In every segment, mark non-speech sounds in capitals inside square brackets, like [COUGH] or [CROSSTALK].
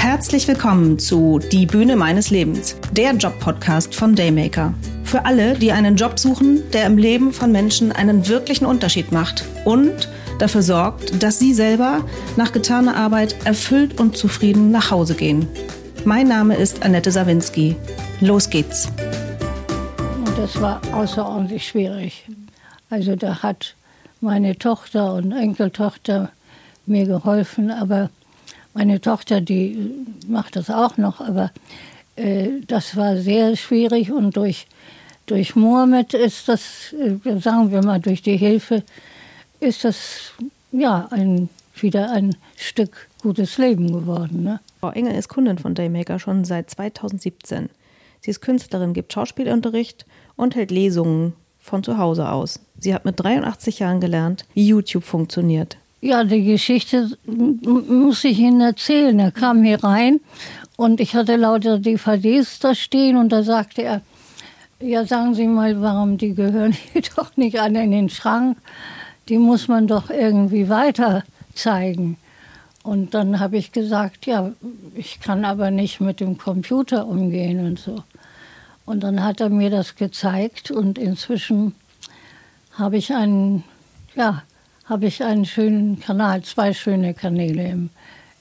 Herzlich willkommen zu Die Bühne meines Lebens, der Job-Podcast von Daymaker. Für alle, die einen Job suchen, der im Leben von Menschen einen wirklichen Unterschied macht und dafür sorgt, dass sie selber nach getaner Arbeit erfüllt und zufrieden nach Hause gehen. Mein Name ist Annette Sawinski. Los geht's. Das war außerordentlich schwierig. Also da hat meine Tochter und Enkeltochter mir geholfen, aber meine Tochter, die macht das auch noch, aber äh, das war sehr schwierig und durch, durch Mohammed ist das, äh, sagen wir mal, durch die Hilfe ist das ja ein, wieder ein Stück gutes Leben geworden. Ne? Frau Engel ist Kundin von Daymaker schon seit 2017. Sie ist Künstlerin, gibt Schauspielunterricht und hält Lesungen von zu Hause aus. Sie hat mit 83 Jahren gelernt, wie YouTube funktioniert. Ja, die Geschichte muss ich Ihnen erzählen. Er kam hier rein und ich hatte lauter DVDs da stehen und da sagte er, ja, sagen Sie mal, warum die gehören [LAUGHS] hier doch nicht alle in den Schrank? Die muss man doch irgendwie weiter zeigen. Und dann habe ich gesagt, ja, ich kann aber nicht mit dem Computer umgehen und so. Und dann hat er mir das gezeigt und inzwischen habe ich einen, ja, habe ich einen schönen Kanal, zwei schöne Kanäle im,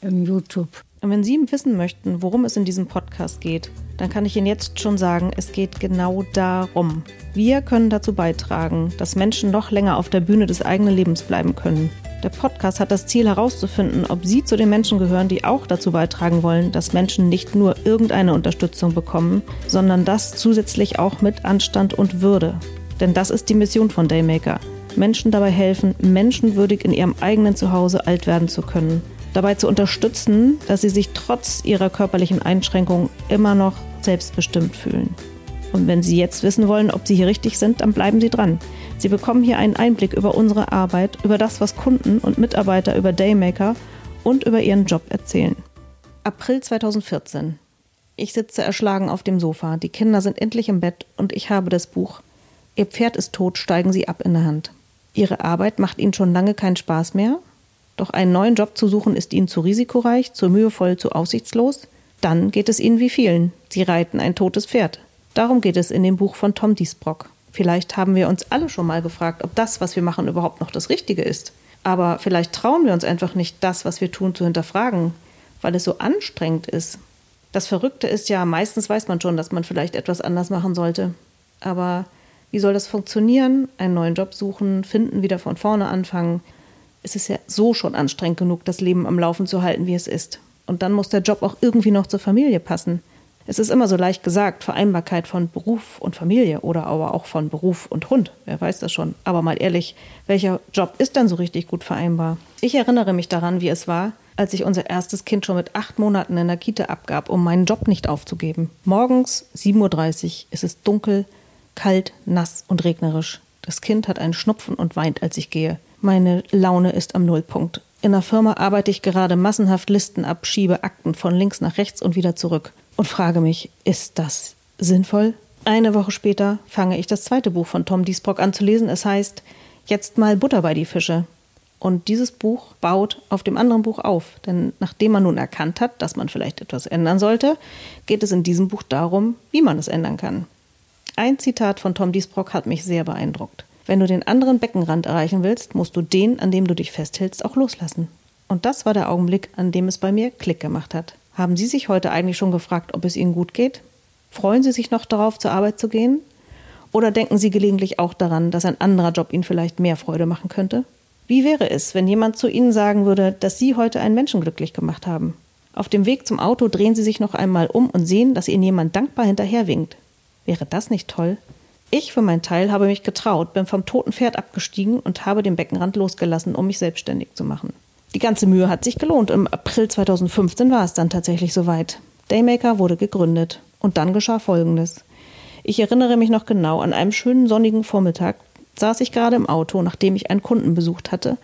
im YouTube. Und wenn Sie wissen möchten, worum es in diesem Podcast geht, dann kann ich Ihnen jetzt schon sagen, es geht genau darum. Wir können dazu beitragen, dass Menschen noch länger auf der Bühne des eigenen Lebens bleiben können. Der Podcast hat das Ziel herauszufinden, ob Sie zu den Menschen gehören, die auch dazu beitragen wollen, dass Menschen nicht nur irgendeine Unterstützung bekommen, sondern das zusätzlich auch mit Anstand und Würde. Denn das ist die Mission von Daymaker. Menschen dabei helfen, menschenwürdig in ihrem eigenen Zuhause alt werden zu können. Dabei zu unterstützen, dass sie sich trotz ihrer körperlichen Einschränkungen immer noch selbstbestimmt fühlen. Und wenn Sie jetzt wissen wollen, ob Sie hier richtig sind, dann bleiben Sie dran. Sie bekommen hier einen Einblick über unsere Arbeit, über das, was Kunden und Mitarbeiter über Daymaker und über ihren Job erzählen. April 2014. Ich sitze erschlagen auf dem Sofa, die Kinder sind endlich im Bett und ich habe das Buch Ihr Pferd ist tot, steigen Sie ab in der Hand. Ihre Arbeit macht Ihnen schon lange keinen Spaß mehr, doch einen neuen Job zu suchen ist Ihnen zu risikoreich, zu mühevoll, zu aussichtslos. Dann geht es Ihnen wie vielen. Sie reiten ein totes Pferd. Darum geht es in dem Buch von Tom Diesbrock. Vielleicht haben wir uns alle schon mal gefragt, ob das, was wir machen, überhaupt noch das Richtige ist. Aber vielleicht trauen wir uns einfach nicht, das, was wir tun, zu hinterfragen, weil es so anstrengend ist. Das Verrückte ist ja, meistens weiß man schon, dass man vielleicht etwas anders machen sollte. Aber wie soll das funktionieren? Einen neuen Job suchen, finden, wieder von vorne anfangen. Es ist ja so schon anstrengend genug, das Leben am Laufen zu halten, wie es ist. Und dann muss der Job auch irgendwie noch zur Familie passen. Es ist immer so leicht gesagt, Vereinbarkeit von Beruf und Familie oder aber auch von Beruf und Hund. Wer weiß das schon. Aber mal ehrlich, welcher Job ist dann so richtig gut vereinbar? Ich erinnere mich daran, wie es war, als ich unser erstes Kind schon mit acht Monaten in der Kita abgab, um meinen Job nicht aufzugeben. Morgens 7.30 Uhr ist es dunkel, kalt, nass und regnerisch. Das Kind hat einen Schnupfen und weint, als ich gehe. Meine Laune ist am Nullpunkt. In der Firma arbeite ich gerade massenhaft Listen ab, schiebe Akten von links nach rechts und wieder zurück und frage mich, ist das sinnvoll? Eine Woche später fange ich das zweite Buch von Tom Diesbrock an zu lesen. Es heißt Jetzt mal Butter bei die Fische. Und dieses Buch baut auf dem anderen Buch auf. Denn nachdem man nun erkannt hat, dass man vielleicht etwas ändern sollte, geht es in diesem Buch darum, wie man es ändern kann. Ein Zitat von Tom Diesbrock hat mich sehr beeindruckt. Wenn du den anderen Beckenrand erreichen willst, musst du den, an dem du dich festhältst, auch loslassen. Und das war der Augenblick, an dem es bei mir Klick gemacht hat. Haben Sie sich heute eigentlich schon gefragt, ob es Ihnen gut geht? Freuen Sie sich noch darauf, zur Arbeit zu gehen? Oder denken Sie gelegentlich auch daran, dass ein anderer Job Ihnen vielleicht mehr Freude machen könnte? Wie wäre es, wenn jemand zu Ihnen sagen würde, dass Sie heute einen Menschen glücklich gemacht haben? Auf dem Weg zum Auto drehen Sie sich noch einmal um und sehen, dass Ihnen jemand dankbar hinterherwinkt. Wäre das nicht toll? Ich für meinen Teil habe mich getraut, bin vom toten Pferd abgestiegen und habe den Beckenrand losgelassen, um mich selbstständig zu machen. Die ganze Mühe hat sich gelohnt. Im April 2015 war es dann tatsächlich soweit. Daymaker wurde gegründet. Und dann geschah Folgendes. Ich erinnere mich noch genau, an einem schönen sonnigen Vormittag saß ich gerade im Auto, nachdem ich einen Kunden besucht hatte,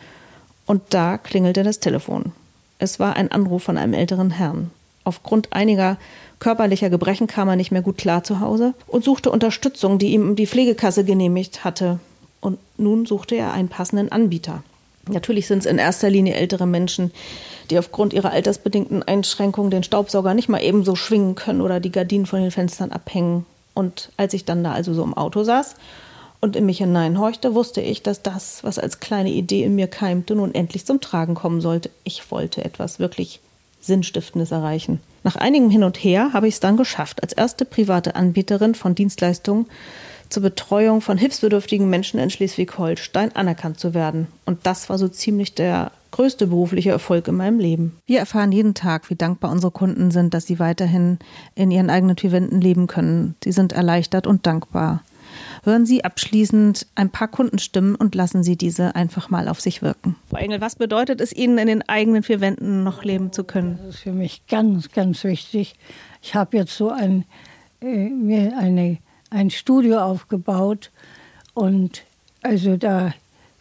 und da klingelte das Telefon. Es war ein Anruf von einem älteren Herrn. Aufgrund einiger körperlicher Gebrechen kam er nicht mehr gut klar zu Hause und suchte Unterstützung, die ihm die Pflegekasse genehmigt hatte. Und nun suchte er einen passenden Anbieter. Natürlich sind es in erster Linie ältere Menschen, die aufgrund ihrer altersbedingten Einschränkungen den Staubsauger nicht mal ebenso schwingen können oder die Gardinen von den Fenstern abhängen. Und als ich dann da also so im Auto saß und in mich hineinhorchte, wusste ich, dass das, was als kleine Idee in mir keimte, nun endlich zum Tragen kommen sollte. Ich wollte etwas wirklich Sinnstiftendes erreichen. Nach einigem Hin und Her habe ich es dann geschafft, als erste private Anbieterin von Dienstleistungen zur Betreuung von hilfsbedürftigen Menschen in Schleswig-Holstein anerkannt zu werden. Und das war so ziemlich der größte berufliche Erfolg in meinem Leben. Wir erfahren jeden Tag, wie dankbar unsere Kunden sind, dass sie weiterhin in ihren eigenen vier Wänden leben können. Sie sind erleichtert und dankbar. Hören Sie abschließend ein paar Kundenstimmen und lassen Sie diese einfach mal auf sich wirken. Frau Engel, was bedeutet es Ihnen, in den eigenen vier Wänden noch leben zu können? Das ist für mich ganz, ganz wichtig. Ich habe jetzt so ein, äh, mir eine ein Studio aufgebaut und also da,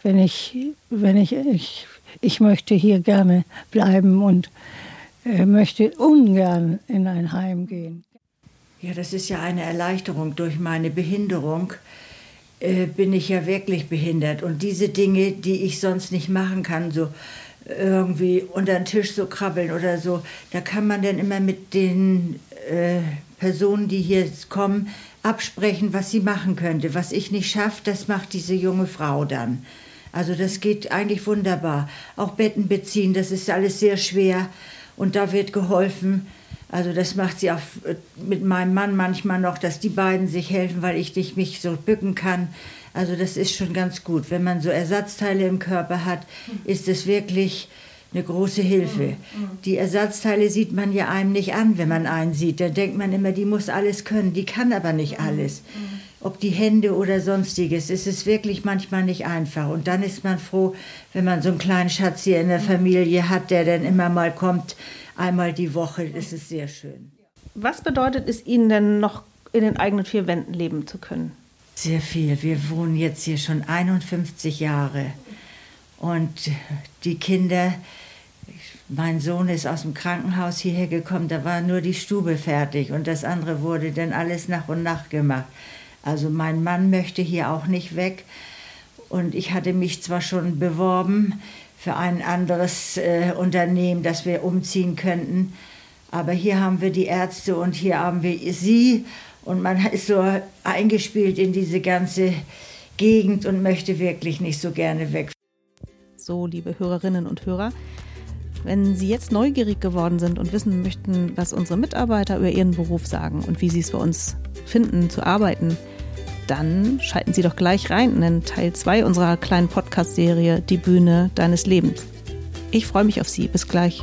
wenn ich, wenn ich, ich, ich möchte hier gerne bleiben und äh, möchte ungern in ein Heim gehen. Ja, das ist ja eine Erleichterung. Durch meine Behinderung äh, bin ich ja wirklich behindert. Und diese Dinge, die ich sonst nicht machen kann, so irgendwie unter den Tisch so krabbeln oder so, da kann man dann immer mit den äh, Personen, die hier kommen, absprechen, was sie machen könnte. Was ich nicht schaffe, das macht diese junge Frau dann. Also das geht eigentlich wunderbar. Auch Betten beziehen, das ist alles sehr schwer und da wird geholfen. Also das macht sie auch mit meinem Mann manchmal noch, dass die beiden sich helfen, weil ich nicht mich so bücken kann. Also das ist schon ganz gut. Wenn man so Ersatzteile im Körper hat, ist es wirklich eine große Hilfe. Mhm, mhm. Die Ersatzteile sieht man ja einem nicht an, wenn man einen sieht. Da denkt man immer, die muss alles können, die kann aber nicht mhm, alles. Ob die Hände oder sonstiges, es ist wirklich manchmal nicht einfach. Und dann ist man froh, wenn man so einen kleinen Schatz hier in der Familie hat, der dann immer mal kommt, einmal die Woche. Das ist sehr schön. Was bedeutet es Ihnen denn noch in den eigenen vier Wänden leben zu können? Sehr viel. Wir wohnen jetzt hier schon 51 Jahre. Und die Kinder, mein Sohn ist aus dem Krankenhaus hierher gekommen, da war nur die Stube fertig und das andere wurde dann alles nach und nach gemacht. Also mein Mann möchte hier auch nicht weg und ich hatte mich zwar schon beworben für ein anderes äh, Unternehmen, dass wir umziehen könnten, aber hier haben wir die Ärzte und hier haben wir sie und man ist so eingespielt in diese ganze Gegend und möchte wirklich nicht so gerne weg. So, liebe Hörerinnen und Hörer, wenn Sie jetzt neugierig geworden sind und wissen möchten, was unsere Mitarbeiter über ihren Beruf sagen und wie sie es bei uns finden, zu arbeiten, dann schalten Sie doch gleich rein in Teil 2 unserer kleinen Podcast-Serie Die Bühne deines Lebens. Ich freue mich auf Sie. Bis gleich.